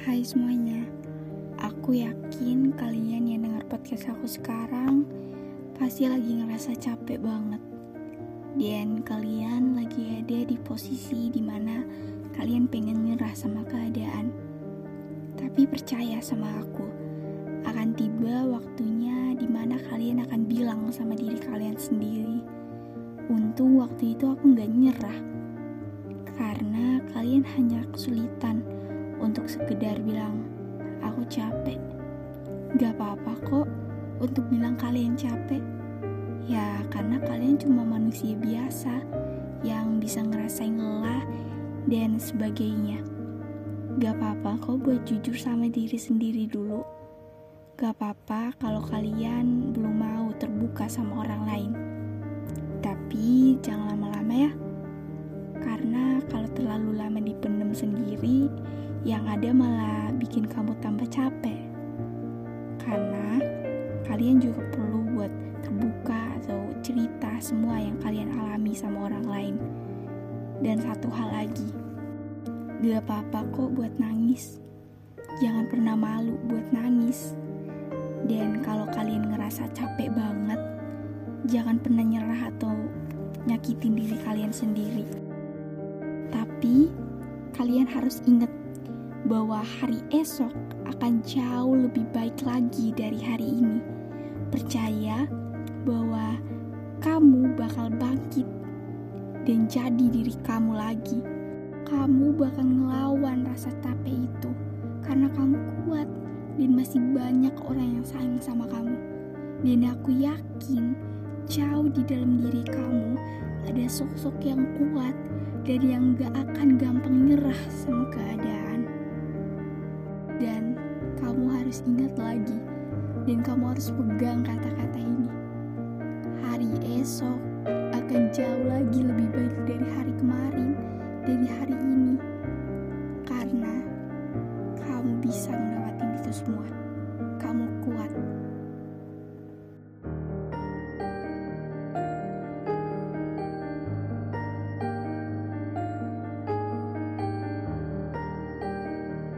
Hai semuanya, aku yakin kalian yang dengar podcast aku sekarang pasti lagi ngerasa capek banget. Dan kalian lagi ada di posisi di mana kalian pengen nyerah sama keadaan. Tapi percaya sama aku, akan tiba waktunya di mana kalian akan bilang sama diri kalian sendiri. Untung waktu itu aku gak nyerah, karena kalian hanya kesulitan untuk sekedar bilang, aku capek. Gak apa-apa kok untuk bilang kalian capek. Ya, karena kalian cuma manusia biasa yang bisa ngerasain lelah dan sebagainya. Gak apa-apa kok buat jujur sama diri sendiri dulu. Gak apa-apa kalau kalian belum mau terbuka sama orang lain. Tapi jangan lama-lama ya. Karena kalau terlalu lama dipendam sendiri, yang ada malah bikin kamu tambah capek. Karena kalian juga perlu buat terbuka atau cerita semua yang kalian alami sama orang lain. Dan satu hal lagi, gak apa-apa kok buat nangis. Jangan pernah malu buat nangis. Dan kalau kalian ngerasa capek banget, jangan pernah nyerah atau nyakitin diri kalian sendiri. Tapi kalian harus ingat bahwa hari esok akan jauh lebih baik lagi dari hari ini. Percaya bahwa kamu bakal bangkit dan jadi diri kamu lagi. Kamu bakal ngelawan rasa capek itu karena kamu kuat dan masih banyak orang yang sayang sama kamu. Dan aku yakin jauh di dalam diri kamu ada sosok yang kuat dan yang gak akan gampang nyerah sama keadaan. Dan kamu harus ingat lagi, dan kamu harus pegang kata-kata ini. Hari esok akan jauh lagi lebih baik dari hari kemarin, dari hari ini. Karena kamu bisa melewati itu semua.